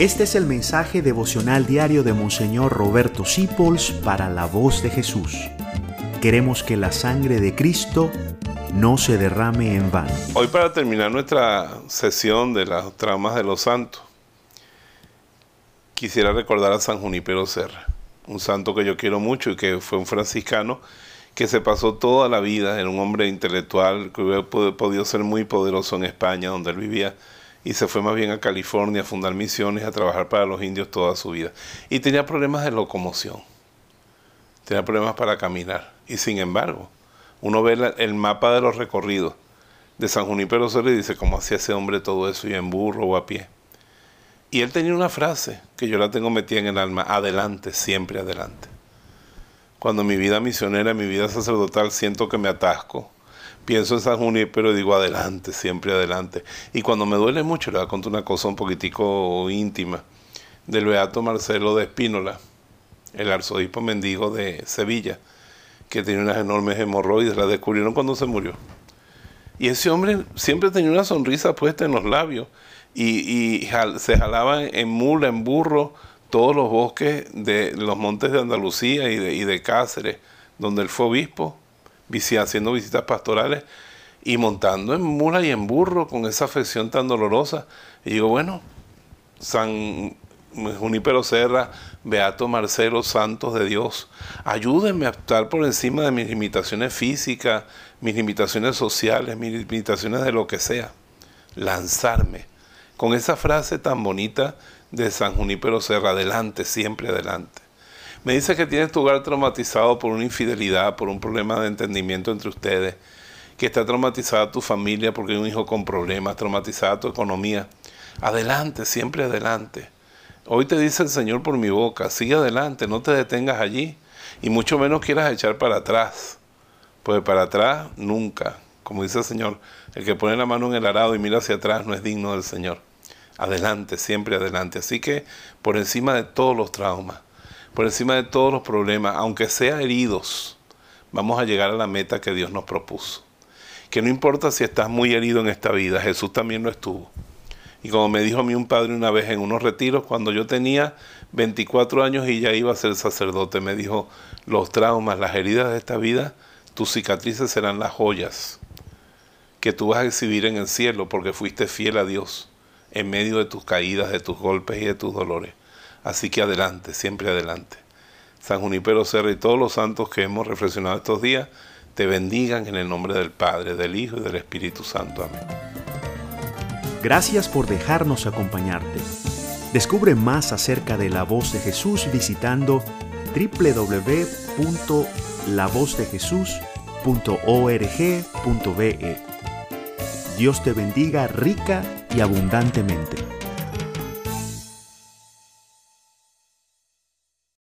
Este es el mensaje devocional diario de Monseñor Roberto Sipols para la voz de Jesús. Queremos que la sangre de Cristo no se derrame en vano. Hoy para terminar nuestra sesión de las tramas de los santos, quisiera recordar a San Junipero Serra, un santo que yo quiero mucho y que fue un franciscano que se pasó toda la vida, en un hombre intelectual que hubiera podido ser muy poderoso en España, donde él vivía, y se fue más bien a California a fundar misiones, a trabajar para los indios toda su vida. Y tenía problemas de locomoción, tenía problemas para caminar. Y sin embargo, uno ve el mapa de los recorridos de San Junípero Serra y dice, ¿cómo hacía ese hombre todo eso y en burro o a pie? Y él tenía una frase que yo la tengo metida en el alma, adelante, siempre adelante. Cuando mi vida misionera, mi vida sacerdotal, siento que me atasco, pienso en San Junípero y digo adelante, siempre adelante. Y cuando me duele mucho, le voy a contar una cosa un poquitico íntima del Beato Marcelo de Espínola, el arzobispo mendigo de Sevilla, que tenía unas enormes hemorroides, la descubrieron cuando se murió. Y ese hombre siempre tenía una sonrisa puesta en los labios y, se jalaba en mula, en burro, todos los bosques de los montes de Andalucía y de Cáceres, donde él fue obispo, haciendo visitas pastorales y montando en mula y en burro con esa afección tan dolorosa. Y digo, bueno, San Junípero Serra, Beato Marcelo, Santos de Dios, ayúdenme a estar por encima de mis limitaciones físicas, mis limitaciones sociales, mis limitaciones de lo que sea. Lanzarme con esa frase tan bonita de San Junípero Serra, adelante, siempre adelante. Me dice que tienes tu hogar traumatizado por una infidelidad, por un problema de entendimiento entre ustedes, que está traumatizada tu familia porque hay un hijo con problemas, traumatizada tu economía. Adelante, siempre adelante. Hoy te dice el Señor por mi boca, sigue adelante, no te detengas allí y mucho menos quieras echar para atrás. Pues para atrás nunca. Como dice el Señor, el que pone la mano en el arado y mira hacia atrás no es digno del Señor. Adelante, siempre adelante. Así que por encima de todos los traumas, por encima de todos los problemas, aunque sea heridos, vamos a llegar a la meta que Dios nos propuso. Que no importa si estás muy herido en esta vida, Jesús también lo estuvo. Y como me dijo a mí un padre una vez en unos retiros, cuando yo tenía 24 años y ya iba a ser sacerdote, me dijo, los traumas, las heridas de esta vida, tus cicatrices serán las joyas que tú vas a exhibir en el cielo porque fuiste fiel a Dios en medio de tus caídas, de tus golpes y de tus dolores. Así que adelante, siempre adelante. San Junipero Serra y todos los santos que hemos reflexionado estos días, te bendigan en el nombre del Padre, del Hijo y del Espíritu Santo. Amén. Gracias por dejarnos acompañarte. Descubre más acerca de la voz de Jesús visitando www.lavozdejesús.org.be. Dios te bendiga rica y abundantemente.